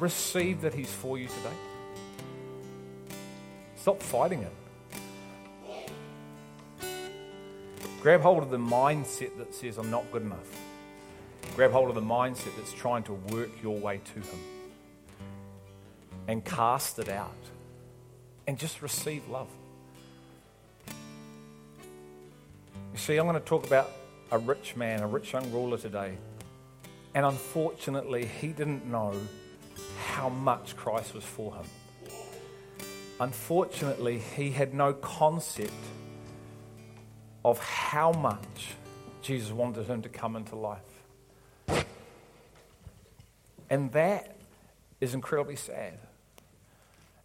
receive that He's for you today? Stop fighting it. Grab hold of the mindset that says, I'm not good enough. Grab hold of the mindset that's trying to work your way to Him. And cast it out. And just receive love. You see, I'm going to talk about a rich man, a rich young ruler today. And unfortunately, he didn't know how much Christ was for him. Unfortunately, he had no concept of how much Jesus wanted him to come into life. And that is incredibly sad.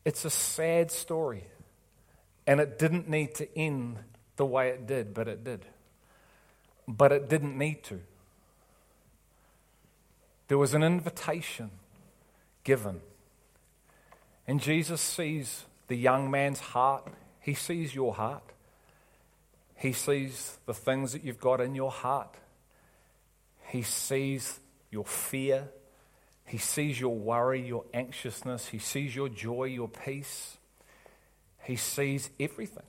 It's a sad story. And it didn't need to end the way it did, but it did. But it didn't need to. There was an invitation given. And Jesus sees the young man's heart, he sees your heart. He sees the things that you've got in your heart. He sees your fear. He sees your worry, your anxiousness. He sees your joy, your peace. He sees everything.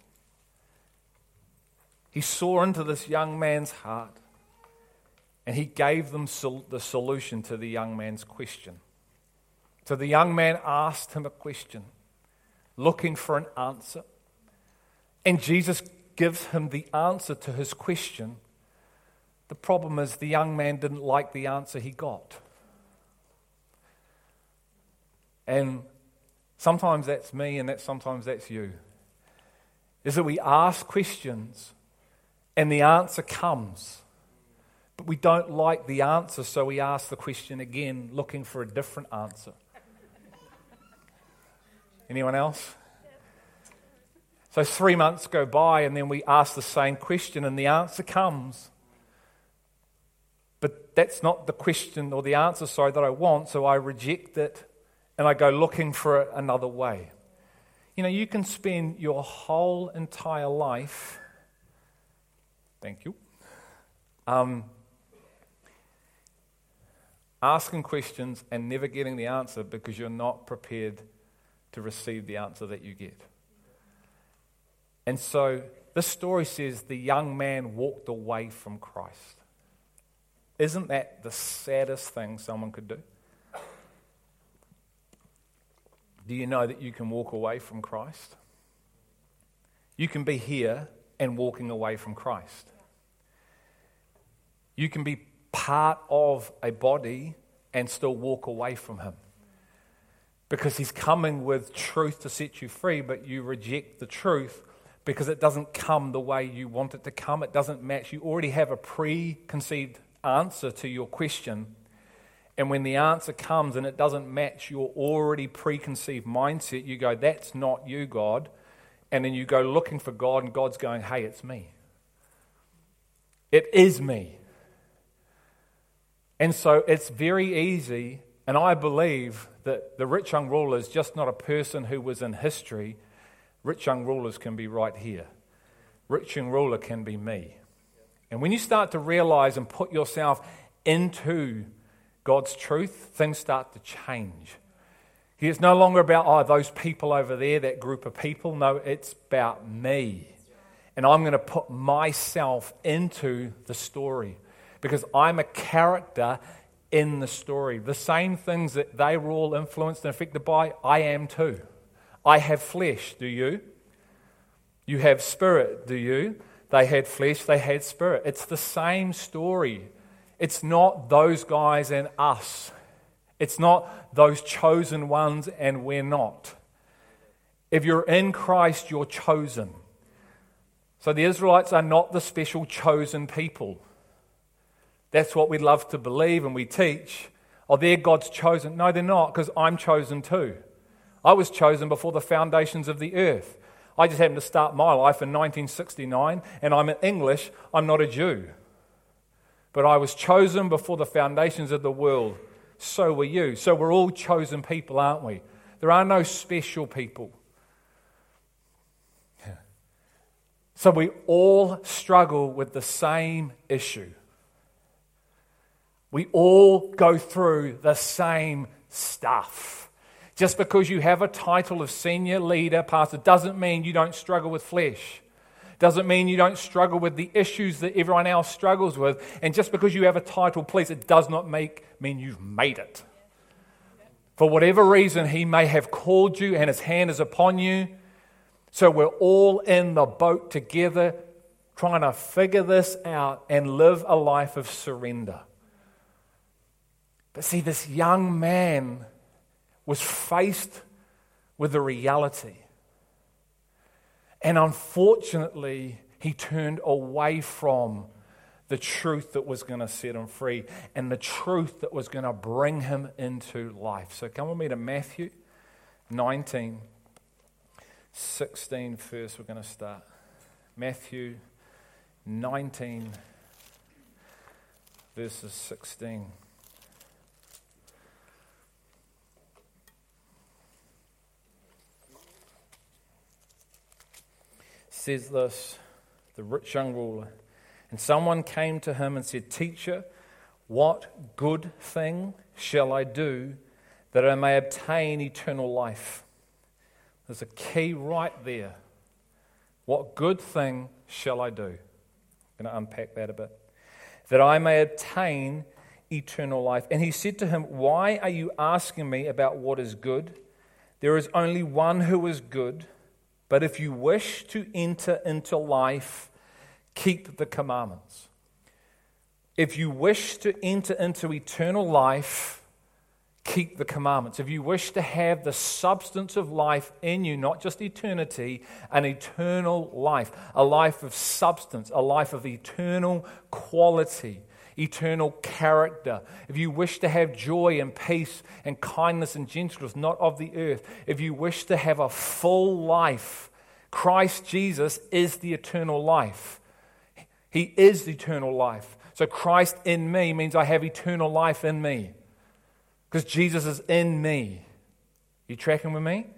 He saw into this young man's heart and he gave them sol- the solution to the young man's question. So the young man asked him a question, looking for an answer. And Jesus gives him the answer to his question. The problem is the young man didn't like the answer he got. And sometimes that's me, and that sometimes that's you. Is that we ask questions and the answer comes. But we don't like the answer, so we ask the question again, looking for a different answer. Anyone else? So three months go by, and then we ask the same question, and the answer comes. But that's not the question or the answer, sorry, that I want, so I reject it and I go looking for it another way. You know, you can spend your whole entire life Thank you. Um, asking questions and never getting the answer because you're not prepared to receive the answer that you get. And so this story says the young man walked away from Christ. Isn't that the saddest thing someone could do? Do you know that you can walk away from Christ? You can be here and walking away from Christ. You can be part of a body and still walk away from Him. Because He's coming with truth to set you free, but you reject the truth because it doesn't come the way you want it to come. It doesn't match. You already have a preconceived answer to your question. And when the answer comes and it doesn't match your already preconceived mindset, you go, That's not you, God. And then you go looking for God, and God's going, Hey, it's me. It is me. And so it's very easy, and I believe that the rich young ruler is just not a person who was in history. Rich young rulers can be right here. Rich young ruler can be me. And when you start to realize and put yourself into God's truth, things start to change. It's no longer about, oh, those people over there, that group of people. No, it's about me. And I'm going to put myself into the story because I'm a character in the story. The same things that they were all influenced and affected by, I am too. I have flesh, do you? You have spirit, do you? They had flesh, they had spirit. It's the same story. It's not those guys and us. It's not those chosen ones and we're not. If you're in Christ, you're chosen. So the Israelites are not the special chosen people. That's what we love to believe and we teach. Oh, they're God's chosen. No, they're not, because I'm chosen too. I was chosen before the foundations of the earth. I just happened to start my life in 1969, and I'm an English, I'm not a Jew. But I was chosen before the foundations of the world. So were you. So we're all chosen people, aren't we? There are no special people. So we all struggle with the same issue. We all go through the same stuff. Just because you have a title of senior leader, pastor, doesn't mean you don't struggle with flesh. Doesn't mean you don't struggle with the issues that everyone else struggles with. And just because you have a title, please, it does not make, mean you've made it. For whatever reason, He may have called you and His hand is upon you. So we're all in the boat together, trying to figure this out and live a life of surrender. But see, this young man was faced with the reality. And unfortunately, he turned away from the truth that was going to set him free and the truth that was going to bring him into life. So come with me to Matthew 19, 16 first. We're going to start. Matthew 19, verses 16. Says this the rich young ruler. And someone came to him and said, Teacher, what good thing shall I do that I may obtain eternal life? There's a key right there. What good thing shall I do? I'm going to unpack that a bit. That I may obtain eternal life. And he said to him, Why are you asking me about what is good? There is only one who is good. But if you wish to enter into life, keep the commandments. If you wish to enter into eternal life, keep the commandments. If you wish to have the substance of life in you, not just eternity, an eternal life, a life of substance, a life of eternal quality, eternal character, if you wish to have joy and peace and kindness and gentleness, not of the earth, if you wish to have a full life, Christ Jesus is the eternal life. He is the eternal life. So Christ in me means I have eternal life in me because Jesus is in me. You tracking with me?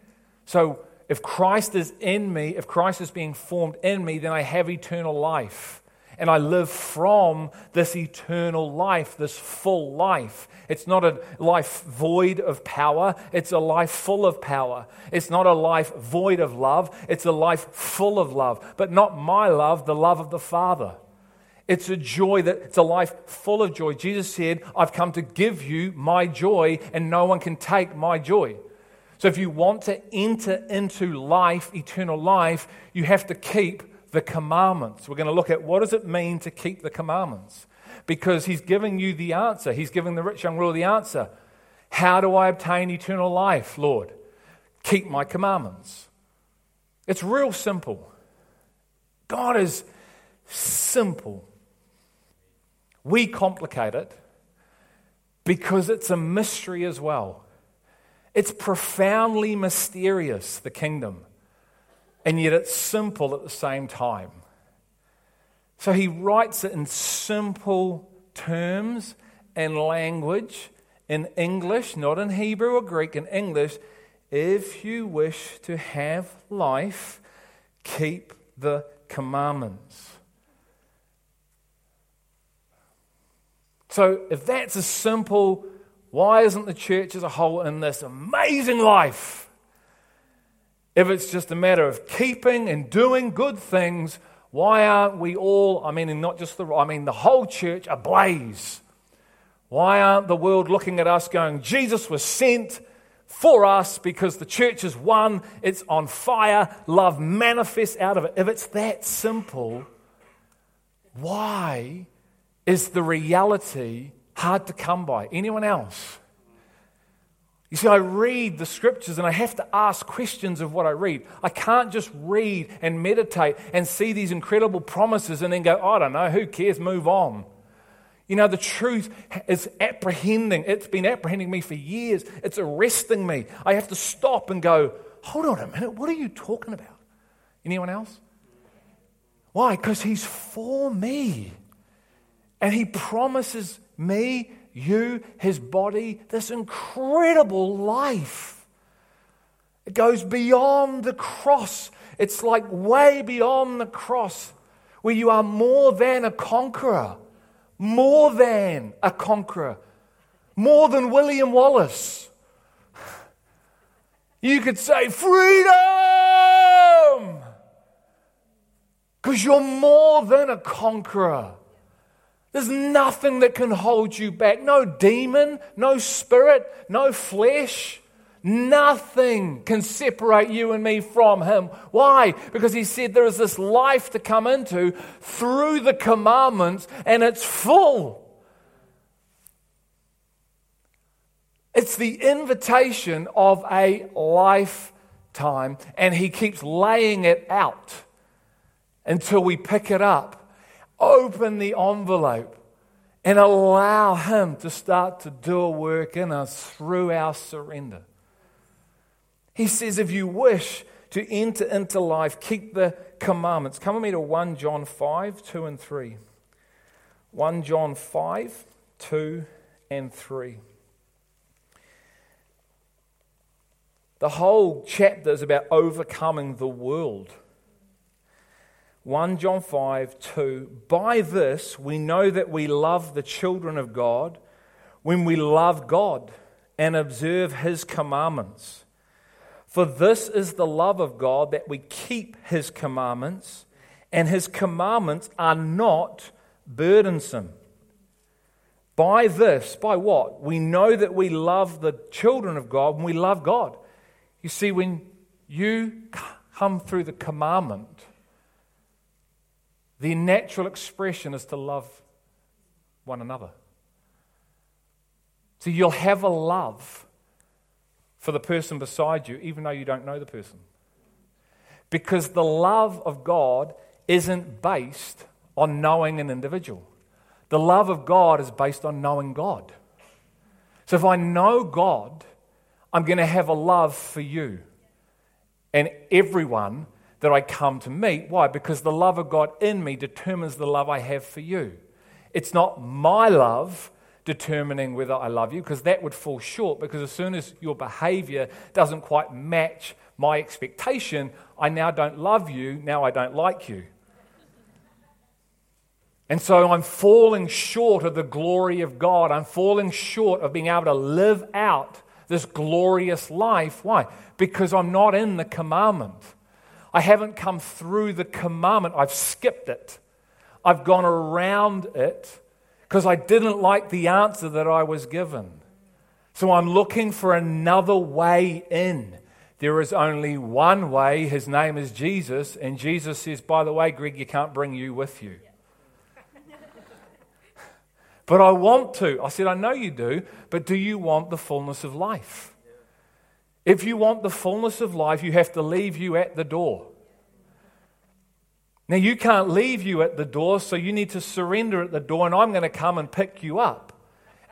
So if Christ is in me, if Christ is being formed in me, then I have eternal life. And I live from this eternal life, this full life. It's not a life void of power, it's a life full of power. It's not a life void of love, it's a life full of love. But not my love, the love of the Father. It's a joy that it's a life full of joy. Jesus said, I've come to give you my joy, and no one can take my joy. So if you want to enter into life, eternal life, you have to keep the commandments. We're going to look at what does it mean to keep the commandments? Because he's giving you the answer. He's giving the rich young ruler the answer. How do I obtain eternal life, Lord? Keep my commandments. It's real simple. God is simple. We complicate it because it's a mystery as well. It's profoundly mysterious, the kingdom and yet it's simple at the same time. So he writes it in simple terms and language in English, not in Hebrew or Greek, in English. If you wish to have life, keep the commandments. So, if that's a simple, why isn't the church as a whole in this amazing life? If it's just a matter of keeping and doing good things, why aren't we all, I mean, not just the, I mean, the whole church ablaze? Why aren't the world looking at us going, Jesus was sent for us because the church is one, it's on fire, love manifests out of it? If it's that simple, why is the reality hard to come by? Anyone else? You see, I read the scriptures and I have to ask questions of what I read. I can't just read and meditate and see these incredible promises and then go, oh, I don't know, who cares, move on. You know, the truth is apprehending. It's been apprehending me for years. It's arresting me. I have to stop and go, hold on a minute, what are you talking about? Anyone else? Why? Because he's for me. And he promises me you, his body, this incredible life. It goes beyond the cross. It's like way beyond the cross, where you are more than a conqueror, more than a conqueror, more than William Wallace, You could say, freedom! Because you're more than a conqueror. There's nothing that can hold you back. No demon, no spirit, no flesh. Nothing can separate you and me from Him. Why? Because He said there is this life to come into through the commandments, and it's full. It's the invitation of a lifetime, and He keeps laying it out until we pick it up, open the envelope, and allow Him to start to do a work in us through our surrender. He says, if you wish to enter into life, keep the commandments. Come with me to 1 John 5, 2 and 3. 1 John 5, 2 and 3. The whole chapter is about overcoming the world. 1 John 5, 2. By this we know that we love the children of God when we love God and observe his commandments. For this is the love of God that we keep his commandments, and his commandments are not burdensome. By this, by what? We know that we love the children of God when we love God. You see, when you come through the commandment, the natural expression is to love one another. So you'll have a love for the person beside you, even though you don't know the person. Because the love of God isn't based on knowing an individual. The love of God is based on knowing God. So if I know God, I'm going to have a love for you and everyone that I come to meet. Why? Because the love of God in me determines the love I have for you. It's not my love determining whether I love you, because that would fall short. Because as soon as your behavior doesn't quite match my expectation, I now don't love you, now I don't like you. And so I'm falling short of the glory of God. I'm falling short of being able to live out this glorious life. Why? Because I'm not in the commandment. I haven't come through the commandment, I've skipped it. I've gone around it because I didn't like the answer that I was given. So I'm looking for another way in. There is only one way. His name is Jesus. And Jesus says, By the way, Greg, you can't bring you with you. but I want to. I said, I know you do, but do you want the fullness of life? If you want the fullness of life, you have to leave you at the door. Now, you can't leave you at the door, so you need to surrender at the door, and I'm going to come and pick you up.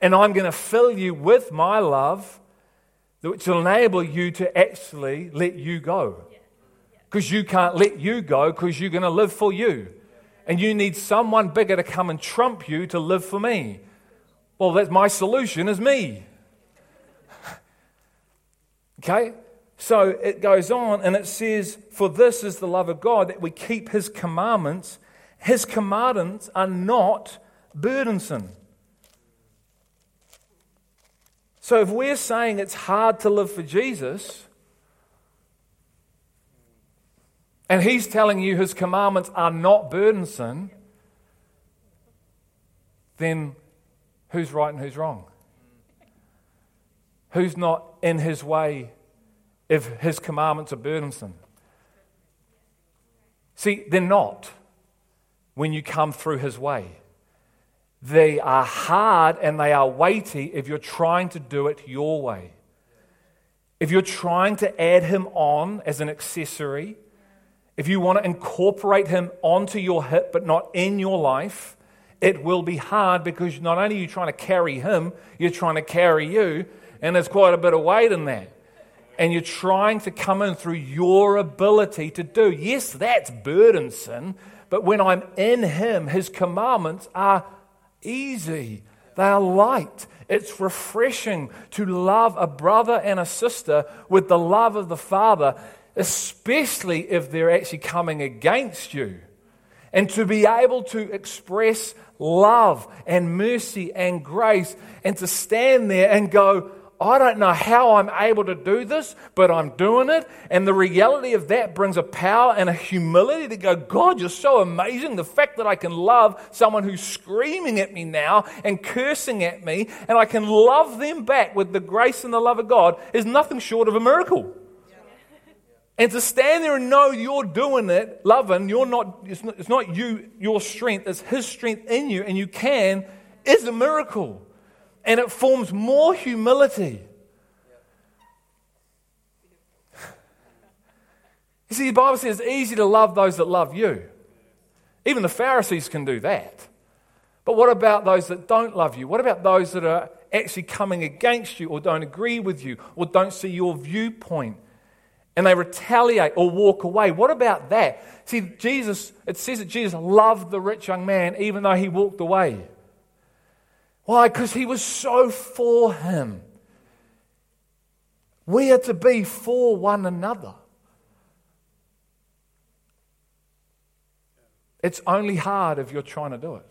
And I'm going to fill you with my love, which will enable you to actually let you go. Because you can't let you go because you're going to live for you. And you need someone bigger to come and trump you to live for me. Well, that's my solution is me. Okay? So it goes on and it says, For this is the love of God, that we keep his commandments. His commandments are not burdensome. So if we're saying it's hard to live for Jesus, and he's telling you his commandments are not burdensome, then who's right and who's wrong? Who's not in his way if his commandments are burdensome. See, they're not when you come through his way. They are hard and they are weighty if you're trying to do it your way. If you're trying to add him on as an accessory, if you want to incorporate him onto your hip but not in your life, it will be hard because not only are you trying to carry him, you're trying to carry you, and there's quite a bit of weight in that and you're trying to come in through your ability to do. Yes, that's burdensome, but when I'm in Him, His commandments are easy, they are light. It's refreshing to love a brother and a sister with the love of the Father, especially if they're actually coming against you. And to be able to express love and mercy and grace and to stand there and go, I don't know how I'm able to do this, but I'm doing it. And the reality of that brings a power and a humility to go, God, you're so amazing. The fact that I can love someone who's screaming at me now and cursing at me, and I can love them back with the grace and the love of God is nothing short of a miracle. And to stand there and know you're doing it, loving, you're not, it's not, it's not you, your strength, it's His strength in you, and you can, is a miracle. And it forms more humility. You see, the Bible says it's easy to love those that love you. Even the Pharisees can do that. But what about those that don't love you? What about those that are actually coming against you or don't agree with you or don't see your viewpoint? and they retaliate or walk away. What about that? See, Jesus, it says that Jesus loved the rich young man even though he walked away. Why? Because he was so for him. We are to be for one another. It's only hard if you're trying to do it.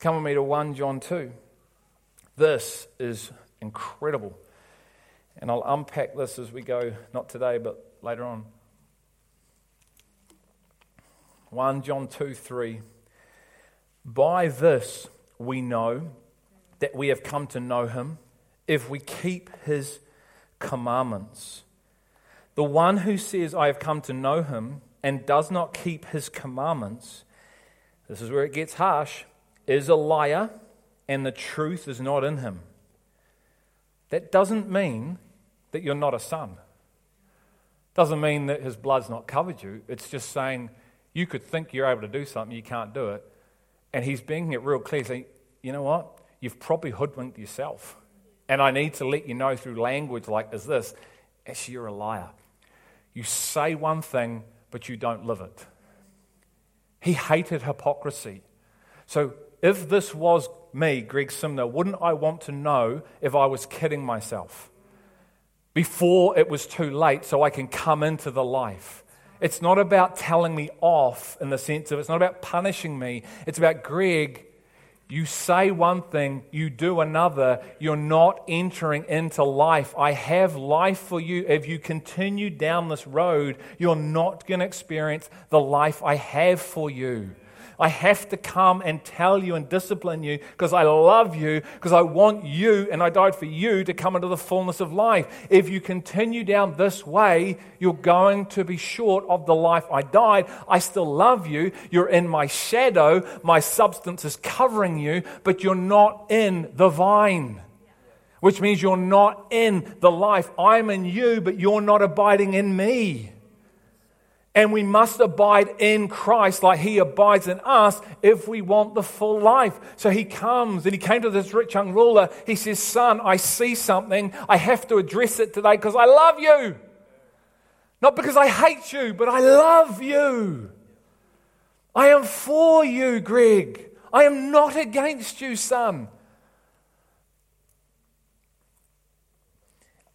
Come with me to 1 John 2. This is incredible. And I'll unpack this as we go, not today, but later on. 1 John 2 3. By this we know that we have come to know him if we keep his commandments. The one who says, I have come to know him, and does not keep his commandments, this is where it gets harsh, is a liar, and the truth is not in him. That doesn't mean that you're not a son. Doesn't mean that his blood's not covered you. It's just saying you could think you're able to do something, you can't do it. And he's making it real clear, saying, you know what? You've probably hoodwinked yourself. And I need to let you know through language like is this, actually you're a liar. You say one thing, but you don't live it. He hated hypocrisy. So if this was me, Greg Simnor, wouldn't I want to know if I was kidding myself? before it was too late so I can come into the life. It's not about telling me off in the sense of it's not about punishing me. It's about, Greg, you say one thing, you do another, you're not entering into life. I have life for you. If you continue down this road, you're not going to experience the life I have for you. I have to come and tell you and discipline you because I love you, because I want you, and I died for you to come into the fullness of life. If you continue down this way, you're going to be short of the life I died. I still love you. You're in my shadow. My substance is covering you, but you're not in the vine which means you're not in the life. I'm in you, but you're not abiding in me. And we must abide in Christ like he abides in us if we want the full life. So he comes and he came to this rich young ruler. He says, Son, I see something. I have to address it today because I love you. Not because I hate you, but I love you. I am for you, Greg. I am not against you, son.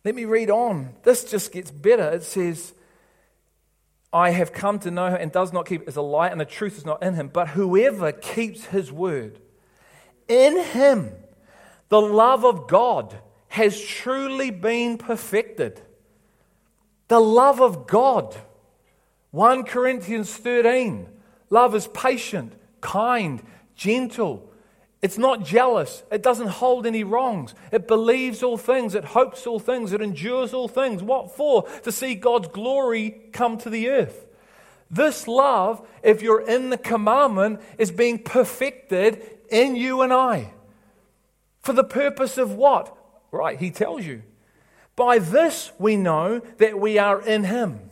Let me read on. This just gets better. It says, I have come to know him and does not keep is a lie, and the truth is not in him. But whoever keeps his word, in him the love of God has truly been perfected. The love of God. 1 Corinthians 13. Love is patient, kind, gentle, it's not jealous. It doesn't hold any wrongs. It believes all things. It hopes all things. It endures all things. What for? To see God's glory come to the earth. This love, if you're in the commandment, is being perfected in you and I. For the purpose of what? Right, he tells you. By this we know that we are in him.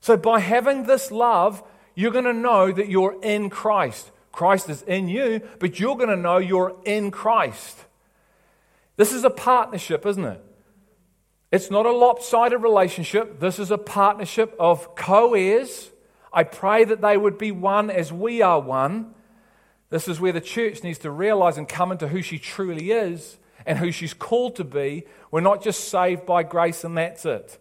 So by having this love, you're going to know that you're in Christ. Christ is in you, but you're going to know you're in Christ. This is a partnership, isn't it? It's not a lopsided relationship. This is a partnership of co heirs. I pray that they would be one as we are one. This is where the church needs to realize and come into who she truly is and who she's called to be. We're not just saved by grace and that's it.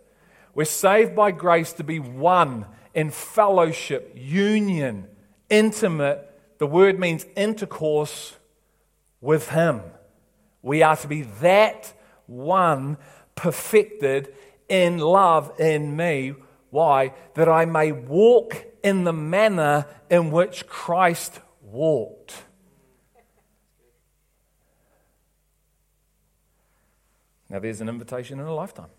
We're saved by grace to be one in fellowship, union, intimate the word means intercourse with Him. We are to be that one perfected in love in me. Why? That I may walk in the manner in which Christ walked. Now, there's an invitation in a lifetime.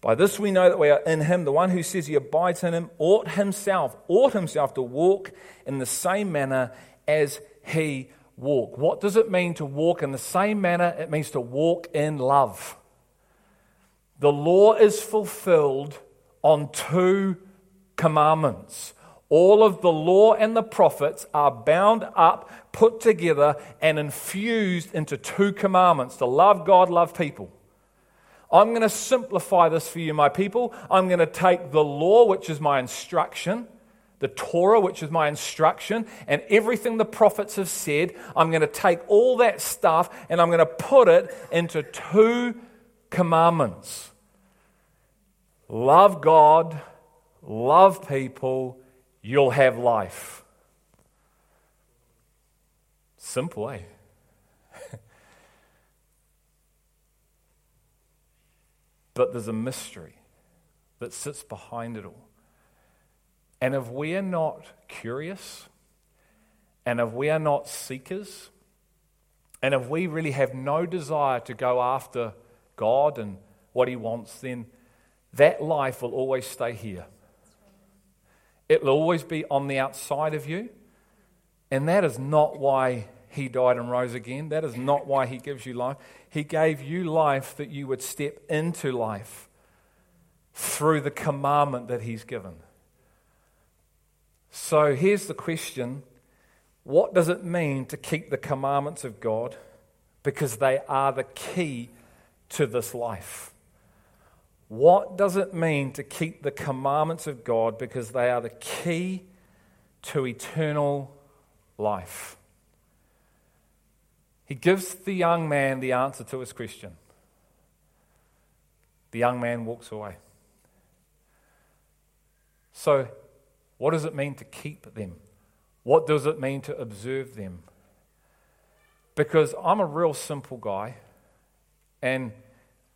By this we know that we are in him. The one who says he abides in him ought himself, ought himself to walk in the same manner as he walked. What does it mean to walk in the same manner? It means to walk in love. The law is fulfilled on two commandments. All of the law and the prophets are bound up, put together, and infused into two commandments to love God, love people. I'm going to simplify this for you, my people. I'm going to take the law, which is my instruction, the Torah, which is my instruction, and everything the prophets have said. I'm going to take all that stuff and I'm going to put it into two commandments love God, love people, you'll have life. Simple, eh? But there's a mystery that sits behind it all. And if we are not curious, and if we are not seekers, and if we really have no desire to go after God and what He wants, then that life will always stay here. It will always be on the outside of you. And that is not why he died and rose again. That is not why He gives you life. He gave you life that you would step into life through the commandment that He's given. So here's the question What does it mean to keep the commandments of God? Because they are the key to this life. What does it mean to keep the commandments of God? Because they are the key to eternal life. He gives the young man the answer to his question. The young man walks away. So, what does it mean to keep them? What does it mean to observe them? Because I'm a real simple guy and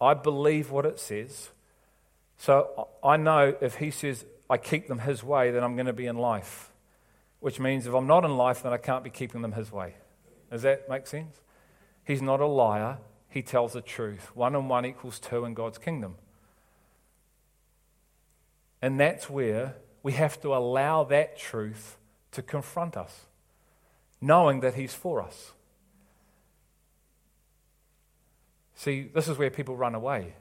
I believe what it says. So I know if he says I keep them his way, then I'm going to be in life. Which means if I'm not in life, then I can't be keeping them his way. Does that make sense? He's not a liar, he tells the truth. One and one equals two in God's kingdom. And that's where we have to allow that truth to confront us, knowing that He's for us. See, this is where people run away.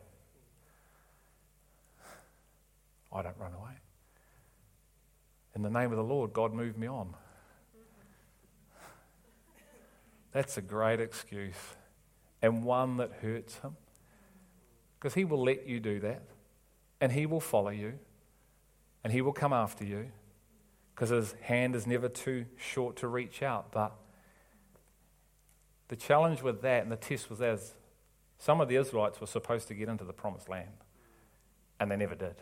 I don't run away. In the name of the Lord, God moved me on. That's a great excuse and one that hurts him. Because he will let you do that and he will follow you and he will come after you because his hand is never too short to reach out. But the challenge with that and the test was as some of the Israelites were supposed to get into the promised land and they never did.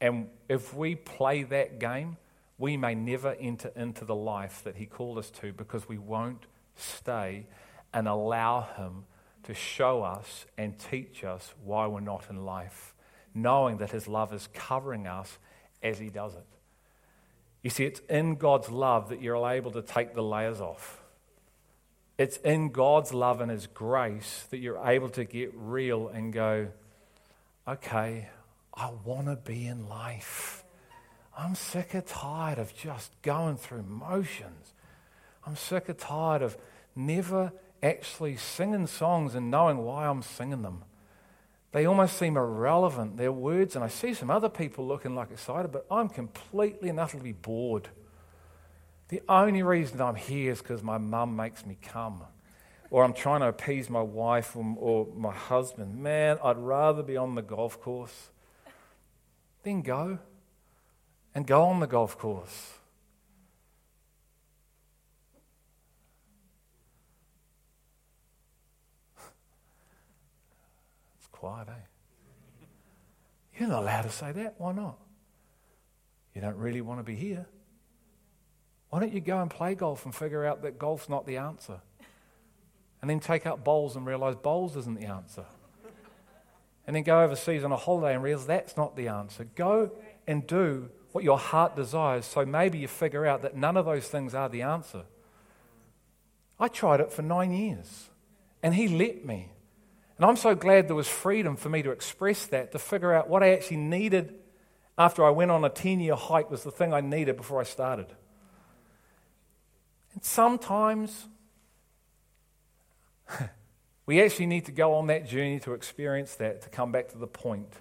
And if we play that game, we may never enter into the life that he called us to because we won't stay and allow Him to show us and teach us why we're not in life, knowing that His love is covering us as He does it. You see, it's in God's love that you're able to take the layers off. It's in God's love and His grace that you're able to get real and go, okay, I want to be in life. I'm sick of tired of just going through motions. I'm sick of tired of never actually singing songs and knowing why I'm singing them. They almost seem irrelevant, their words, and I see some other people looking like excited, but I'm completely and utterly bored. The only reason I'm here is because my mum makes me come. Or I'm trying to appease my wife or, or my husband. Man, I'd rather be on the golf course. Then go. And go on the golf course. Quiet, eh? You're not allowed to say that. Why not? You don't really want to be here. Why don't you go and play golf and figure out that golf's not the answer? and then take up bowls and realize bowls isn't the answer. And then go overseas on a holiday and realize that's not the answer. Go and do what your heart desires so maybe you figure out that none of those things are the answer. I tried it for nine years and he let me. And I'm so glad there was freedom for me to express that, to figure out what I actually needed after I went on a 10 year hike was the thing I needed before I started. And sometimes we actually need to go on that journey to experience that, to come back to the point,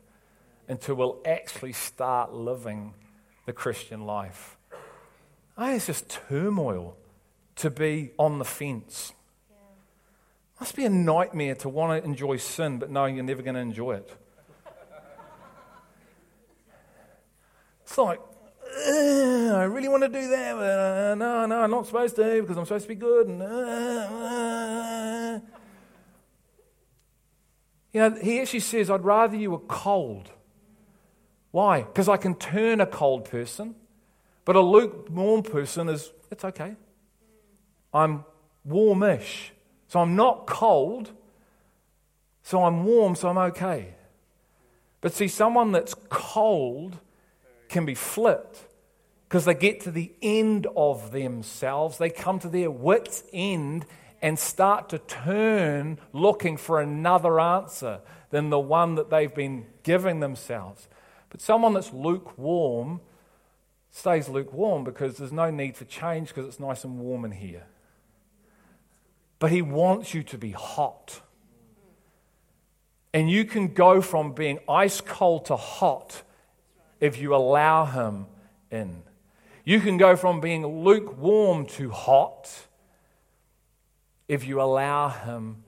until we'll actually start living the Christian life. Oh, it's just turmoil to be on the fence. Must be a nightmare to want to enjoy sin, but knowing you're never going to enjoy it. it's like, I really want to do that, but uh, no, no, I'm not supposed to because I'm supposed to be good. And, uh, uh. You know, he actually says, I'd rather you were cold. Why? Because I can turn a cold person, but a lukewarm person is, it's okay. I'm warmish. So I'm not cold, so I'm warm, so I'm okay. But see, someone that's cold can be flipped because they get to the end of themselves. They come to their wits' end and start to turn looking for another answer than the one that they've been giving themselves. But someone that's lukewarm stays lukewarm because there's no need for change because it's nice and warm in here. But he wants you to be hot. And you can go from being ice cold to hot if you allow him in. You can go from being lukewarm to hot if you allow him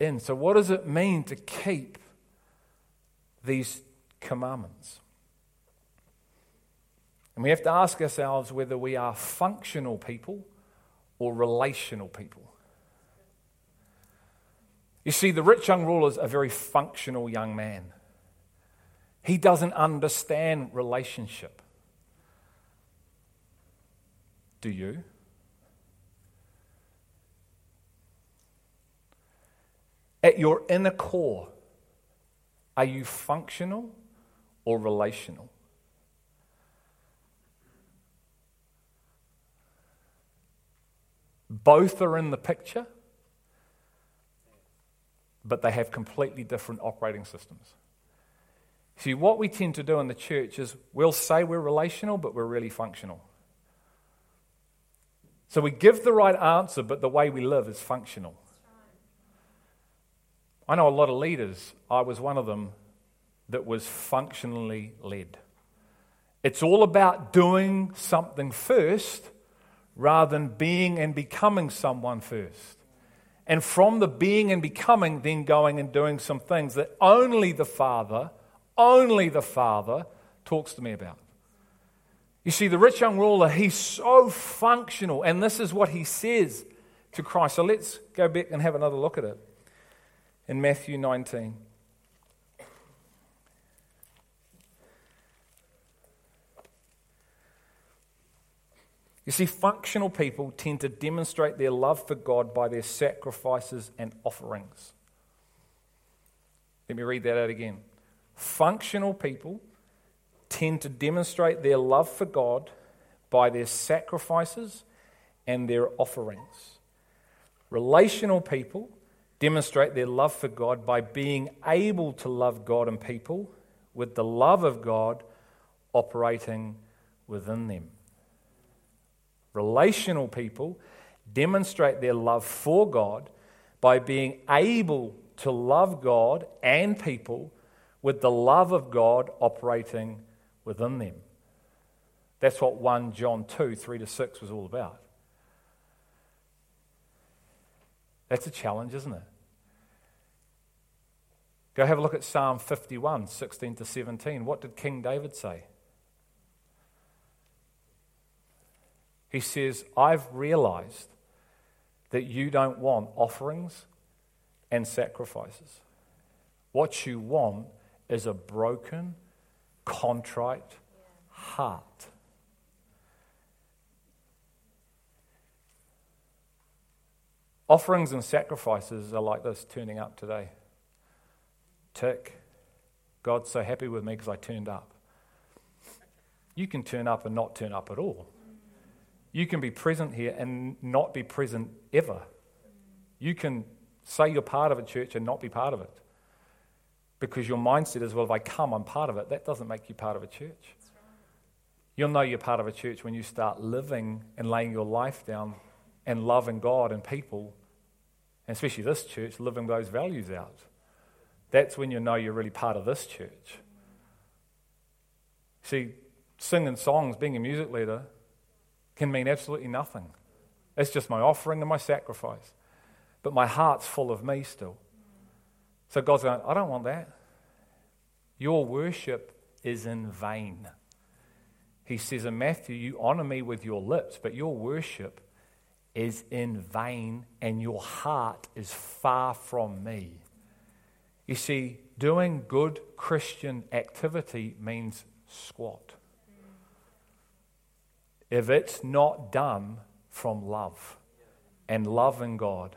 in. So, what does it mean to keep these commandments? And we have to ask ourselves whether we are functional people or relational people. You see, the rich young ruler is a very functional young man. He doesn't understand relationship. Do you? At your inner core, are you functional or relational? Both are in the picture but they have completely different operating systems. See, what we tend to do in the church is we'll say we're relational, but we're really functional. So we give the right answer, but the way we live is functional. I know a lot of leaders, I was one of them that was functionally led. It's all about doing something first rather than being and becoming someone first. And from the being and becoming, then going and doing some things that only the Father, only the Father talks to me about. You see, the rich young ruler, he's so functional, and this is what he says to Christ. So let's go back and have another look at it in Matthew 19. You see, functional people tend to demonstrate their love for God by their sacrifices and offerings. Let me read that out again. Functional people tend to demonstrate their love for God by their sacrifices and their offerings. Relational people demonstrate their love for God by being able to love God and people with the love of God operating within them. Relational people demonstrate their love for God by being able to love God and people with the love of God operating within them. That's what 1 John 2 3 to 6 was all about. That's a challenge, isn't it? Go have a look at Psalm 51 16 to 17. What did King David say? He says, I've realized that you don't want offerings and sacrifices. What you want is a broken, contrite heart. Offerings and sacrifices are like this turning up today. Tick. God's so happy with me because I turned up. You can turn up and not turn up at all. You can be present here and not be present ever. You can say you're part of a church and not be part of it. Because your mindset is, well, if I come, I'm part of it. That doesn't make you part of a church. You'll know you're part of a church when you start living and laying your life down and loving God and people, and especially this church, living those values out. That's when you know you're really part of this church. See, singing songs, being a music leader, can mean absolutely nothing. It's just my offering and my sacrifice. But my heart's full of me still. So God's going, I don't want that. Your worship is in vain. He says in Matthew, You honor me with your lips, but your worship is in vain and your heart is far from me. You see, doing good Christian activity means squat. If it's not done from love and loving God,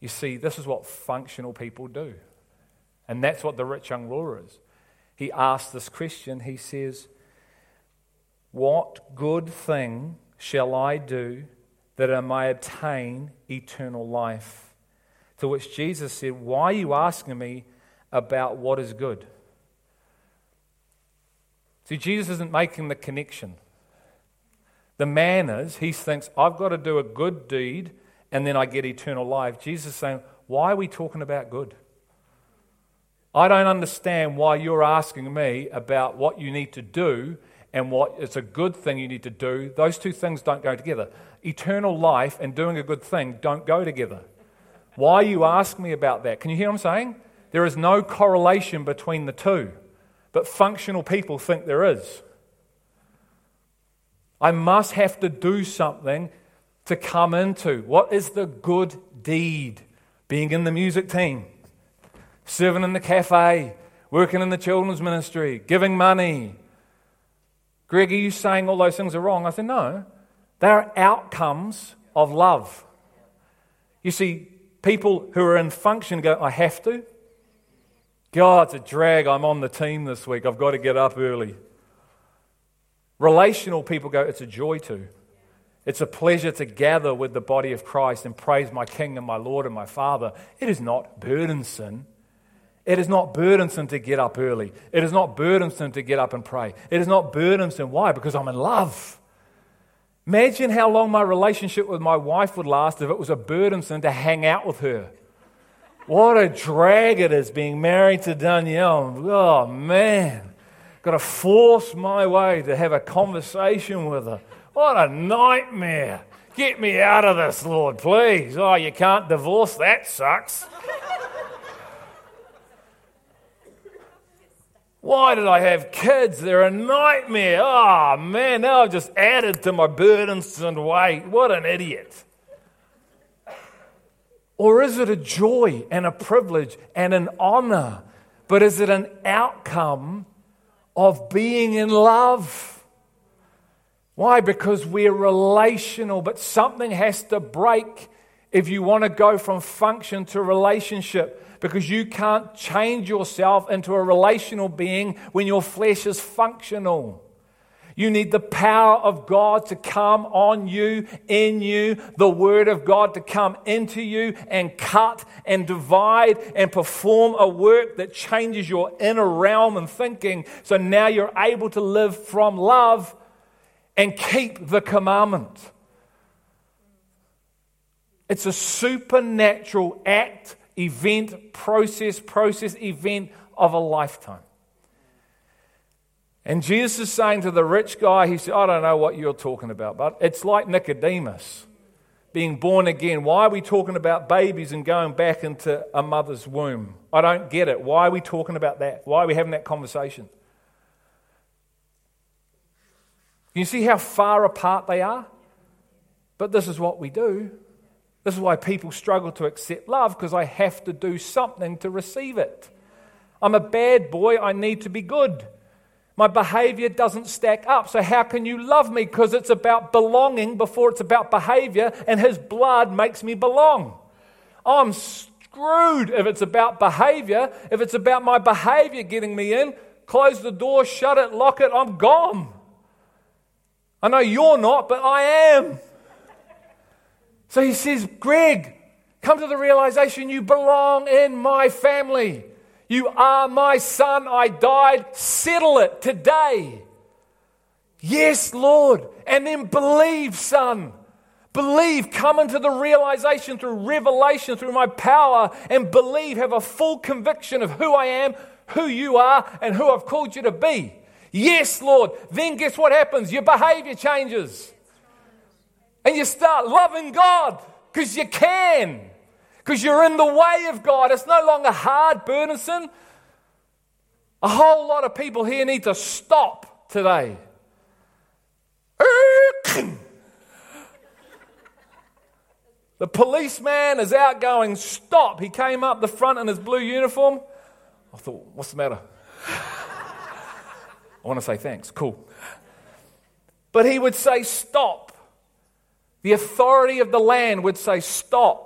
you see, this is what functional people do. And that's what the rich young ruler is. He asks this question, he says, What good thing shall I do that I may obtain eternal life? To which Jesus said, Why are you asking me about what is good? See, Jesus isn't making the connection. The man is, he thinks, I've got to do a good deed and then I get eternal life. Jesus is saying, Why are we talking about good? I don't understand why you're asking me about what you need to do and what it's a good thing you need to do. Those two things don't go together. Eternal life and doing a good thing don't go together. Why you ask me about that? Can you hear what I'm saying? There is no correlation between the two, but functional people think there is. I must have to do something to come into. What is the good deed? Being in the music team, serving in the cafe, working in the children's ministry, giving money. Greg, are you saying all those things are wrong? I said, no. They're outcomes of love. You see, people who are in function go, I have to. God, it's a drag. I'm on the team this week. I've got to get up early. Relational people go, It's a joy to. It's a pleasure to gather with the body of Christ and praise my King and my Lord and my Father. It is not burdensome. It is not burdensome to get up early. It is not burdensome to get up and pray. It is not burdensome. Why? Because I'm in love. Imagine how long my relationship with my wife would last if it was a burdensome to hang out with her. What a drag it is being married to Danielle. Oh, man got to force my way to have a conversation with her. What a nightmare. Get me out of this, Lord, please. Oh, you can't divorce, that sucks. Why did I have kids? They're a nightmare. Oh, man, now I've just added to my burdens and weight. What an idiot. Or is it a joy and a privilege and an honor? But is it an outcome of being in love. Why? Because we're relational, but something has to break if you want to go from function to relationship. Because you can't change yourself into a relational being when your flesh is functional. You need the power of God to come on you, in you, the Word of God to come into you and cut and divide and perform a work that changes your inner realm and thinking. So now you're able to live from love and keep the commandment. It's a supernatural act, event, process, process, event of a lifetime. And Jesus is saying to the rich guy, he said, I don't know what you're talking about, but it's like Nicodemus being born again. Why are we talking about babies and going back into a mother's womb? I don't get it. Why are we talking about that? Why are we having that conversation? You see how far apart they are? But this is what we do. This is why people struggle to accept love because I have to do something to receive it. I'm a bad boy, I need to be good. My behavior doesn't stack up. So, how can you love me? Because it's about belonging before it's about behavior, and His blood makes me belong. I'm screwed if it's about behavior. If it's about my behavior getting me in, close the door, shut it, lock it, I'm gone. I know you're not, but I am. So he says, Greg, come to the realization you belong in my family. You are my son. I died. Settle it today. Yes, Lord. And then believe, son. Believe, come into the realization through revelation, through my power, and believe, have a full conviction of who I am, who you are, and who I've called you to be. Yes, Lord. Then guess what happens? Your behavior changes. And you start loving God because you can, because you're in the way of God. It's no longer hard, burdensome. A whole lot of people here need to stop today. The policeman is out going, Stop. He came up the front in his blue uniform. I thought, What's the matter? I want to say thanks. Cool. But he would say, Stop. The authority of the land would say, Stop.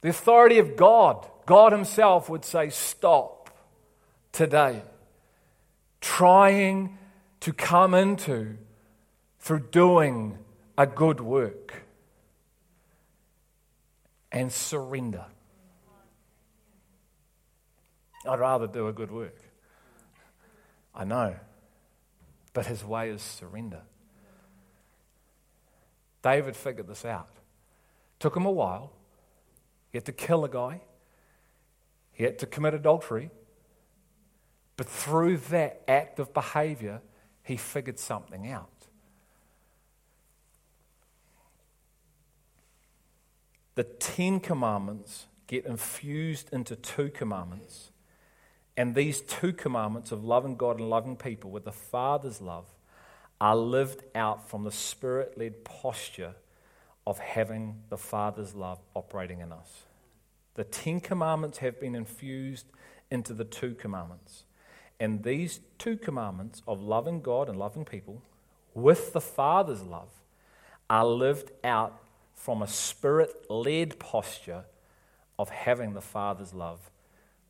The authority of God, God Himself would say, Stop today. Trying to come into through doing a good work and surrender. I'd rather do a good work. I know. But his way is surrender. David figured this out. Took him a while. He had to kill a guy, he had to commit adultery. But through that act of behavior, he figured something out. The Ten Commandments get infused into two commandments and these two commandments of loving God and loving people with the Father's love are lived out from the spirit led posture of having the Father's love operating in us. The Ten Commandments have been infused into the two commandments. And these two commandments of loving God and loving people with the Father's love are lived out from a spirit led posture of having the Father's love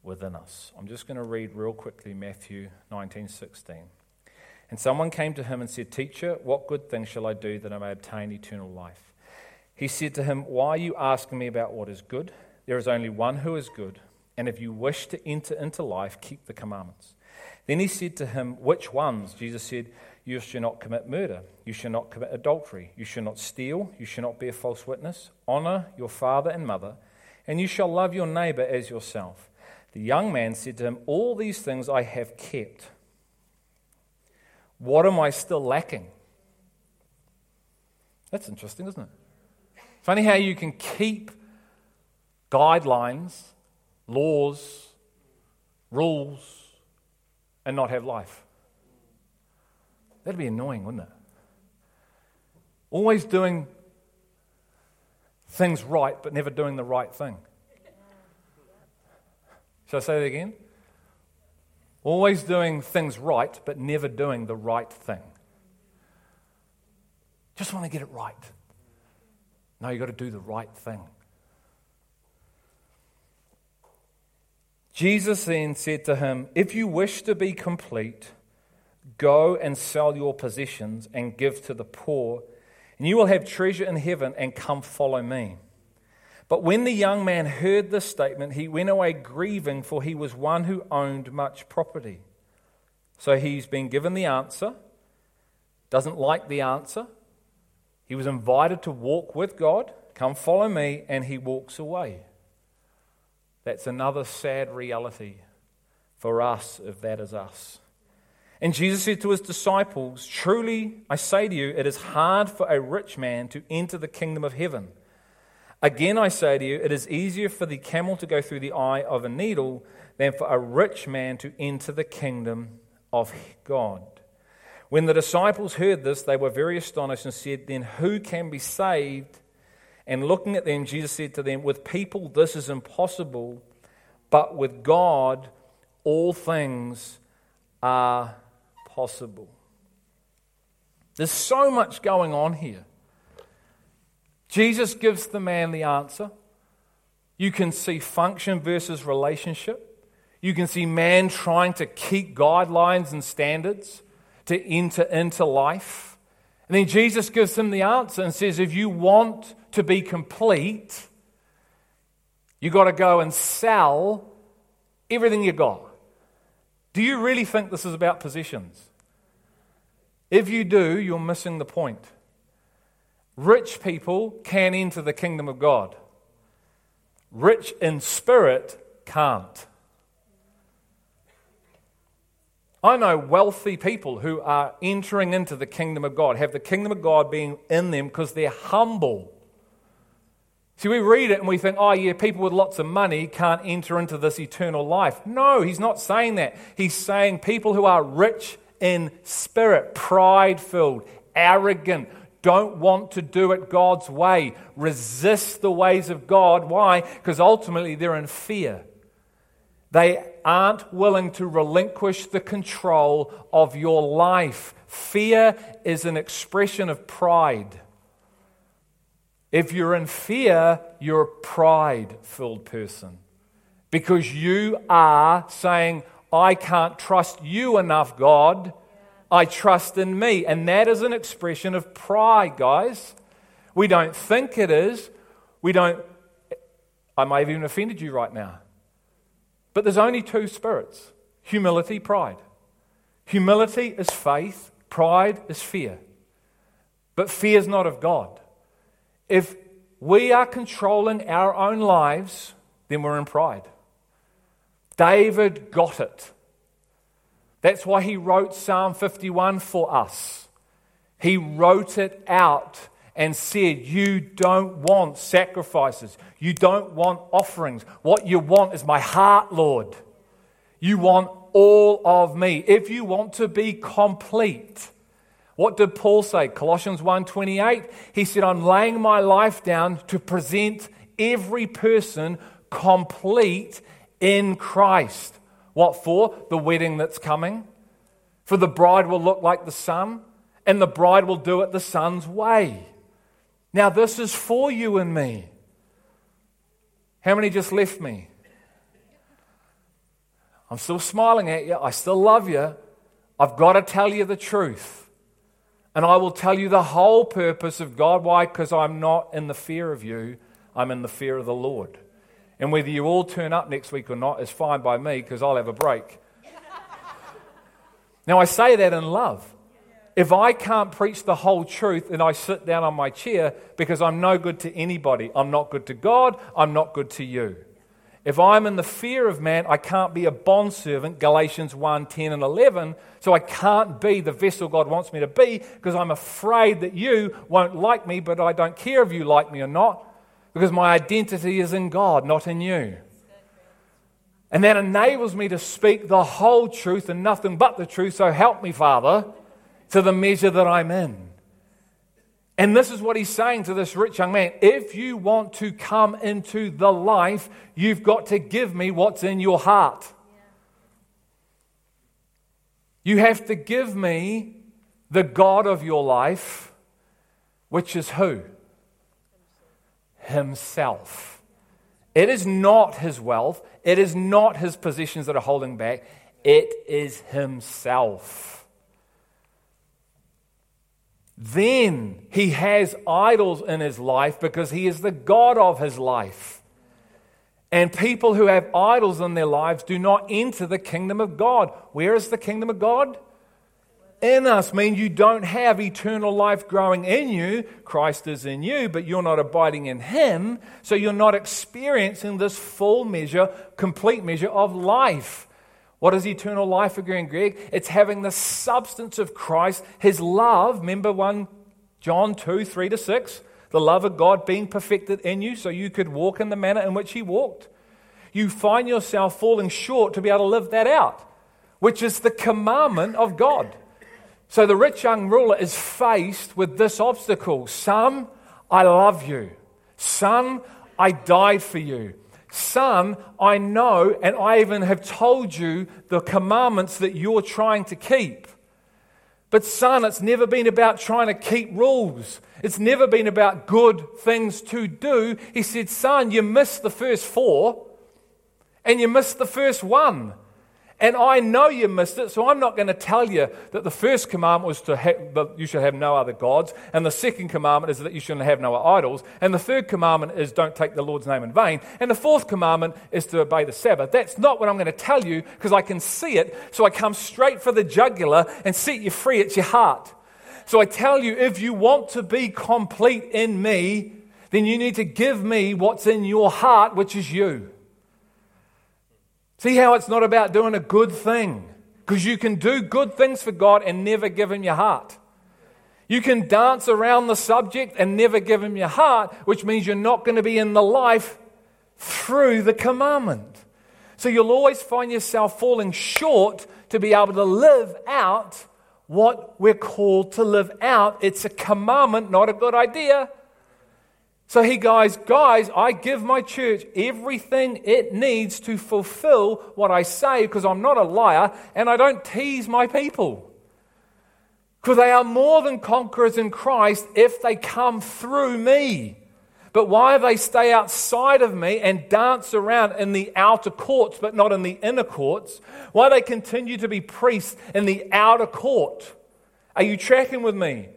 within us. I'm just going to read real quickly Matthew 19:16. And someone came to him and said, "Teacher, what good thing shall I do that I may obtain eternal life?" He said to him, "Why are you asking me about what is good? There is only one who is good, and if you wish to enter into life, keep the commandments." Then he said to him, "Which ones?" Jesus said, "You shall not commit murder, you shall not commit adultery, you shall not steal, you shall not bear false witness, honor your father and mother, and you shall love your neighbor as yourself." The young man said to him, All these things I have kept. What am I still lacking? That's interesting, isn't it? Funny how you can keep guidelines, laws, rules, and not have life. That'd be annoying, wouldn't it? Always doing things right, but never doing the right thing. Shall I say that again? Always doing things right, but never doing the right thing. Just want to get it right. No, you've got to do the right thing. Jesus then said to him, If you wish to be complete, go and sell your possessions and give to the poor, and you will have treasure in heaven, and come follow me. But when the young man heard this statement, he went away grieving, for he was one who owned much property. So he's been given the answer, doesn't like the answer. He was invited to walk with God, come follow me, and he walks away. That's another sad reality for us if that is us. And Jesus said to his disciples, Truly, I say to you, it is hard for a rich man to enter the kingdom of heaven. Again, I say to you, it is easier for the camel to go through the eye of a needle than for a rich man to enter the kingdom of God. When the disciples heard this, they were very astonished and said, Then who can be saved? And looking at them, Jesus said to them, With people this is impossible, but with God all things are possible. There's so much going on here. Jesus gives the man the answer. You can see function versus relationship. You can see man trying to keep guidelines and standards to enter into life. And then Jesus gives him the answer and says, if you want to be complete, you've got to go and sell everything you got. Do you really think this is about possessions? If you do, you're missing the point. Rich people can enter the kingdom of God, rich in spirit can't. I know wealthy people who are entering into the kingdom of God, have the kingdom of God being in them because they're humble. See, we read it and we think, oh, yeah, people with lots of money can't enter into this eternal life. No, he's not saying that. He's saying people who are rich in spirit, pride filled, arrogant, don't want to do it God's way, resist the ways of God. Why? Because ultimately they're in fear. They aren't willing to relinquish the control of your life. Fear is an expression of pride. If you're in fear, you're a pride filled person because you are saying, I can't trust you enough, God. I trust in me. And that is an expression of pride, guys. We don't think it is. We don't. I may have even offended you right now. But there's only two spirits humility, pride. Humility is faith, pride is fear. But fear is not of God. If we are controlling our own lives, then we're in pride. David got it. That's why he wrote Psalm 51 for us. He wrote it out and said, You don't want sacrifices. You don't want offerings. What you want is my heart, Lord. You want all of me. If you want to be complete, what did Paul say? Colossians 1:28. He said, "I'm laying my life down to present every person complete in Christ." What for? The wedding that's coming. For the bride will look like the son, and the bride will do it the son's way. Now, this is for you and me. How many just left me? I'm still smiling at you. I still love you. I've got to tell you the truth. And I will tell you the whole purpose of God. Why? Because I'm not in the fear of you, I'm in the fear of the Lord. And whether you all turn up next week or not is fine by me because I'll have a break. now, I say that in love. If I can't preach the whole truth and I sit down on my chair because I'm no good to anybody, I'm not good to God, I'm not good to you. If I'm in the fear of man, I can't be a bondservant, Galatians 1 10 and 11. So I can't be the vessel God wants me to be because I'm afraid that you won't like me, but I don't care if you like me or not because my identity is in God, not in you. And that enables me to speak the whole truth and nothing but the truth. So help me, Father, to the measure that I'm in. And this is what he's saying to this rich young man. If you want to come into the life, you've got to give me what's in your heart. You have to give me the God of your life, which is who? Himself. It is not his wealth, it is not his possessions that are holding back, it is Himself then he has idols in his life because he is the God of his life. And people who have idols in their lives do not enter the kingdom of God. Where is the kingdom of God? In us, mean you don't have eternal life growing in you. Christ is in you, but you're not abiding in him. So you're not experiencing this full measure, complete measure of life. What is eternal life again, Greg? It's having the substance of Christ, his love. Remember 1 John 2 3 to 6? The love of God being perfected in you so you could walk in the manner in which he walked. You find yourself falling short to be able to live that out, which is the commandment of God. So the rich young ruler is faced with this obstacle Son, I love you. Son, I died for you. Son, I know, and I even have told you the commandments that you're trying to keep. But, son, it's never been about trying to keep rules. It's never been about good things to do. He said, Son, you missed the first four, and you missed the first one. And I know you missed it, so I'm not going to tell you that the first commandment was to have, that you should have no other gods, and the second commandment is that you shouldn't have no idols, and the third commandment is don't take the Lord's name in vain, and the fourth commandment is to obey the Sabbath. That's not what I'm going to tell you because I can see it, so I come straight for the jugular and set you free at your heart. So I tell you, if you want to be complete in me, then you need to give me what's in your heart, which is you. See how it's not about doing a good thing? Because you can do good things for God and never give Him your heart. You can dance around the subject and never give Him your heart, which means you're not going to be in the life through the commandment. So you'll always find yourself falling short to be able to live out what we're called to live out. It's a commandment, not a good idea. So he goes, guys, I give my church everything it needs to fulfill what I say because I'm not a liar and I don't tease my people. Because they are more than conquerors in Christ if they come through me. But why they stay outside of me and dance around in the outer courts but not in the inner courts? Why they continue to be priests in the outer court? Are you tracking with me?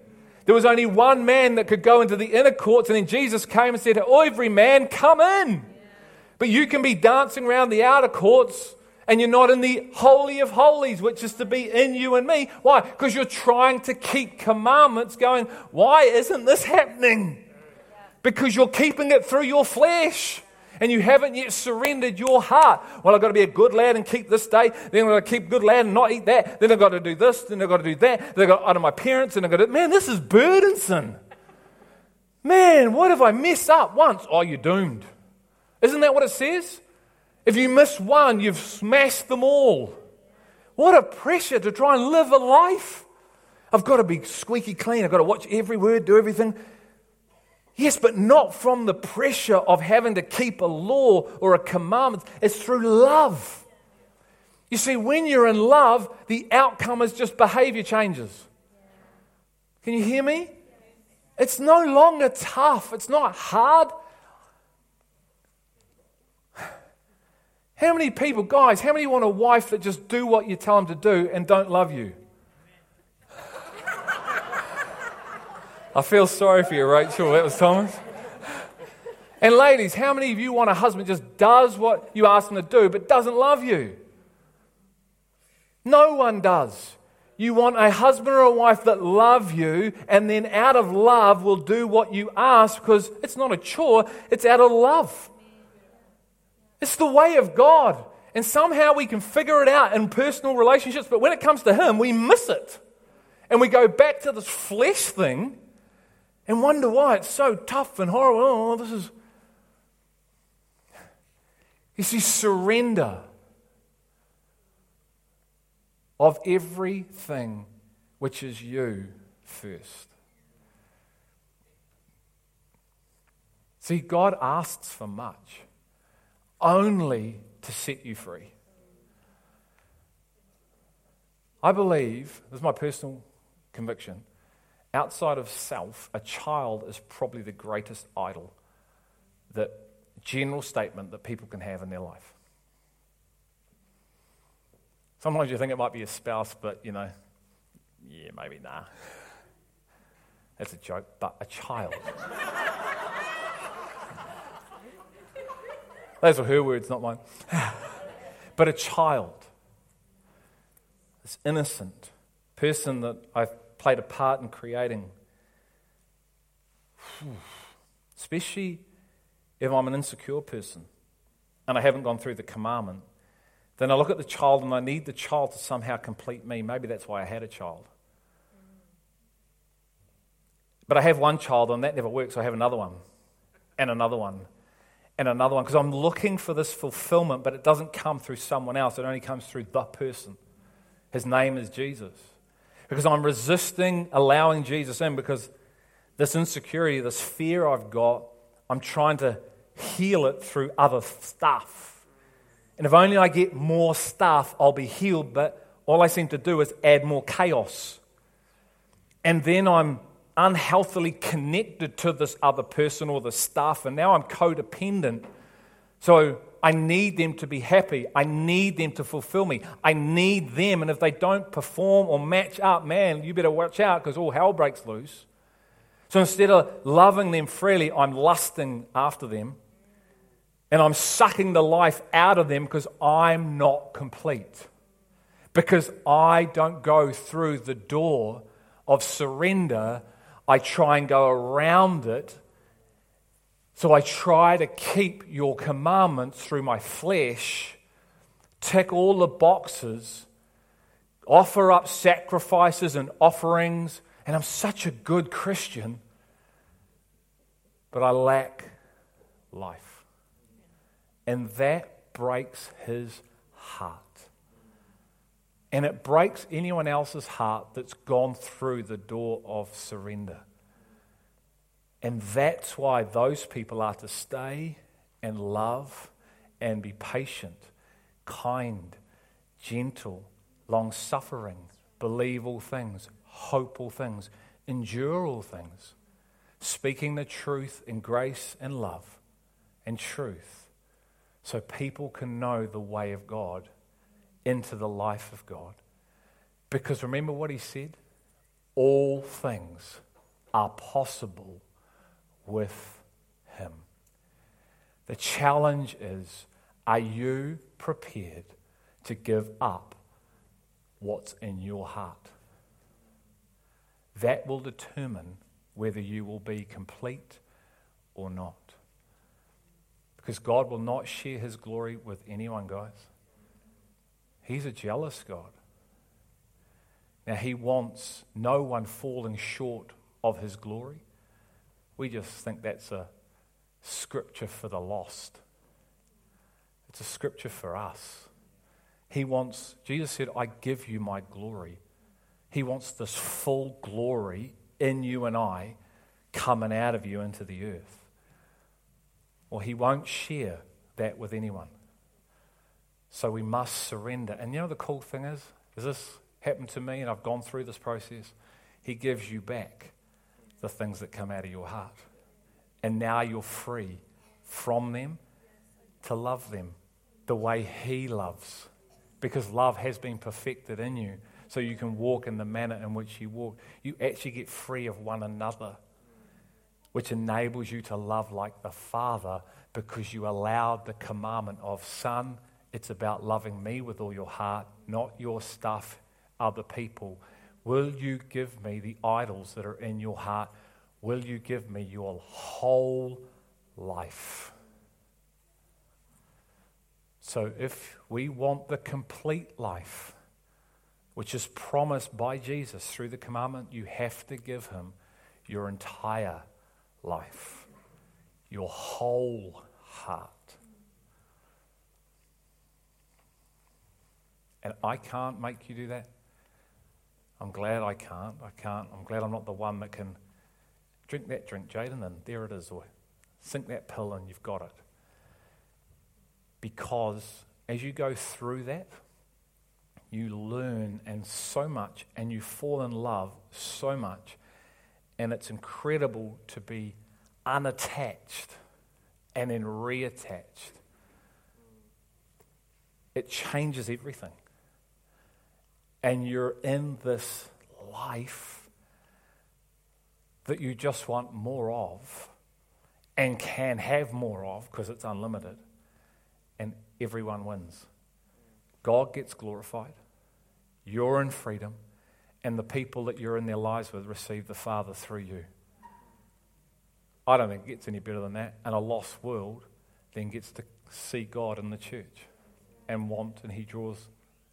There was only one man that could go into the inner courts, and then Jesus came and said, oh, Every man, come in. But you can be dancing around the outer courts and you're not in the Holy of Holies, which is to be in you and me. Why? Because you're trying to keep commandments going, Why isn't this happening? Because you're keeping it through your flesh and you haven't yet surrendered your heart. Well, I've got to be a good lad and keep this day. Then I've got to keep good lad and not eat that. Then I've got to do this. Then I've got to do that. Then I've got to honor my parents. And I've got to, man, this is burdensome. Man, what if I mess up once? Oh, you're doomed. Isn't that what it says? If you miss one, you've smashed them all. What a pressure to try and live a life. I've got to be squeaky clean. I've got to watch every word, do everything. Yes, but not from the pressure of having to keep a law or a commandment. It's through love. You see, when you're in love, the outcome is just behavior changes. Can you hear me? It's no longer tough, it's not hard. How many people, guys, how many want a wife that just do what you tell them to do and don't love you? I feel sorry for you, Rachel. That was Thomas. And ladies, how many of you want a husband just does what you ask him to do but doesn't love you? No one does. You want a husband or a wife that love you and then out of love will do what you ask because it's not a chore, it's out of love. It's the way of God. And somehow we can figure it out in personal relationships, but when it comes to Him, we miss it. And we go back to this flesh thing and wonder why it's so tough and horrible. Oh, this is. You see, surrender of everything which is you first. See, God asks for much, only to set you free. I believe, this is my personal conviction, outside of self, a child is probably the greatest idol, that general statement that people can have in their life. Sometimes you think it might be a spouse, but you know, yeah, maybe nah. That's a joke, but a child. Those are her words, not mine. but a child, this innocent person that I've played a part in creating. Especially if I'm an insecure person and I haven't gone through the commandment, then I look at the child and I need the child to somehow complete me. Maybe that's why I had a child. But I have one child and that never works. So I have another one and another one and another one because I'm looking for this fulfillment, but it doesn't come through someone else. It only comes through the person. His name is Jesus because I'm resisting allowing Jesus in because this insecurity, this fear I've got, I'm trying to heal it through other stuff. And if only I get more stuff, I'll be healed. But all I seem to do is add more chaos. And then I'm unhealthily connected to this other person or the stuff, and now I'm codependent. So I need them to be happy. I need them to fulfill me. I need them. And if they don't perform or match up, man, you better watch out because all hell breaks loose. So instead of loving them freely, I'm lusting after them. And I'm sucking the life out of them because I'm not complete. Because I don't go through the door of surrender I try and go around it. So I try to keep your commandments through my flesh, tick all the boxes, offer up sacrifices and offerings, and I'm such a good Christian, but I lack life. And that breaks his heart. And it breaks anyone else's heart that's gone through the door of surrender. And that's why those people are to stay and love and be patient, kind, gentle, long suffering, believe all things, hope all things, endure all things, speaking the truth in grace and love and truth, so people can know the way of God into the life of God. Because remember what he said? All things are possible with him. The challenge is are you prepared to give up what's in your heart? That will determine whether you will be complete or not. Because God will not share his glory with anyone, guys. He's a jealous God. Now, He wants no one falling short of His glory. We just think that's a scripture for the lost. It's a scripture for us. He wants, Jesus said, I give you my glory. He wants this full glory in you and I coming out of you into the earth. Well, He won't share that with anyone. So we must surrender. And you know the cool thing is, is this happened to me and I've gone through this process? He gives you back the things that come out of your heart. And now you're free from them to love them the way He loves. Because love has been perfected in you. So you can walk in the manner in which you walk. You actually get free of one another, which enables you to love like the Father because you allowed the commandment of Son it's about loving me with all your heart, not your stuff, other people. Will you give me the idols that are in your heart? Will you give me your whole life? So, if we want the complete life, which is promised by Jesus through the commandment, you have to give him your entire life, your whole heart. And I can't make you do that. I'm glad I can't. I can't. I'm glad I'm not the one that can drink that drink, Jaden, and there it is, or sink that pill and you've got it. Because as you go through that, you learn and so much, and you fall in love so much, and it's incredible to be unattached and then reattached. It changes everything and you're in this life that you just want more of and can have more of because it's unlimited, and everyone wins. God gets glorified, you're in freedom, and the people that you're in their lives with receive the Father through you. I don't think it gets any better than that. And a lost world then gets to see God in the church and want, and He draws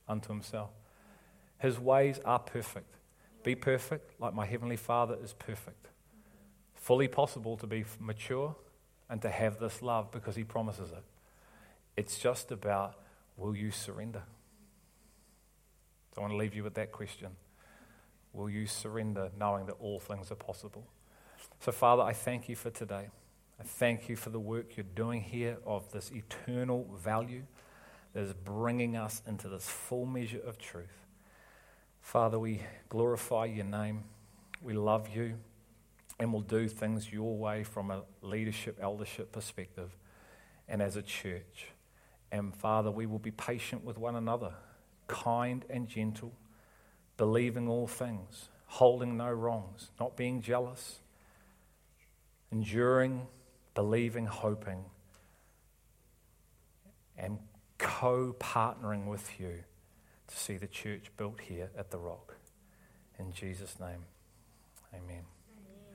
unto Himself. His ways are perfect. Be perfect like my Heavenly Father is perfect. Fully possible to be mature and to have this love because He promises it. It's just about will you surrender? So I want to leave you with that question. Will you surrender knowing that all things are possible? So, Father, I thank you for today. I thank you for the work you're doing here of this eternal value that is bringing us into this full measure of truth. Father, we glorify your name. We love you and we'll do things your way from a leadership, eldership perspective and as a church. And Father, we will be patient with one another, kind and gentle, believing all things, holding no wrongs, not being jealous, enduring, believing, hoping, and co partnering with you to see the church built here at the rock. In Jesus' name, amen.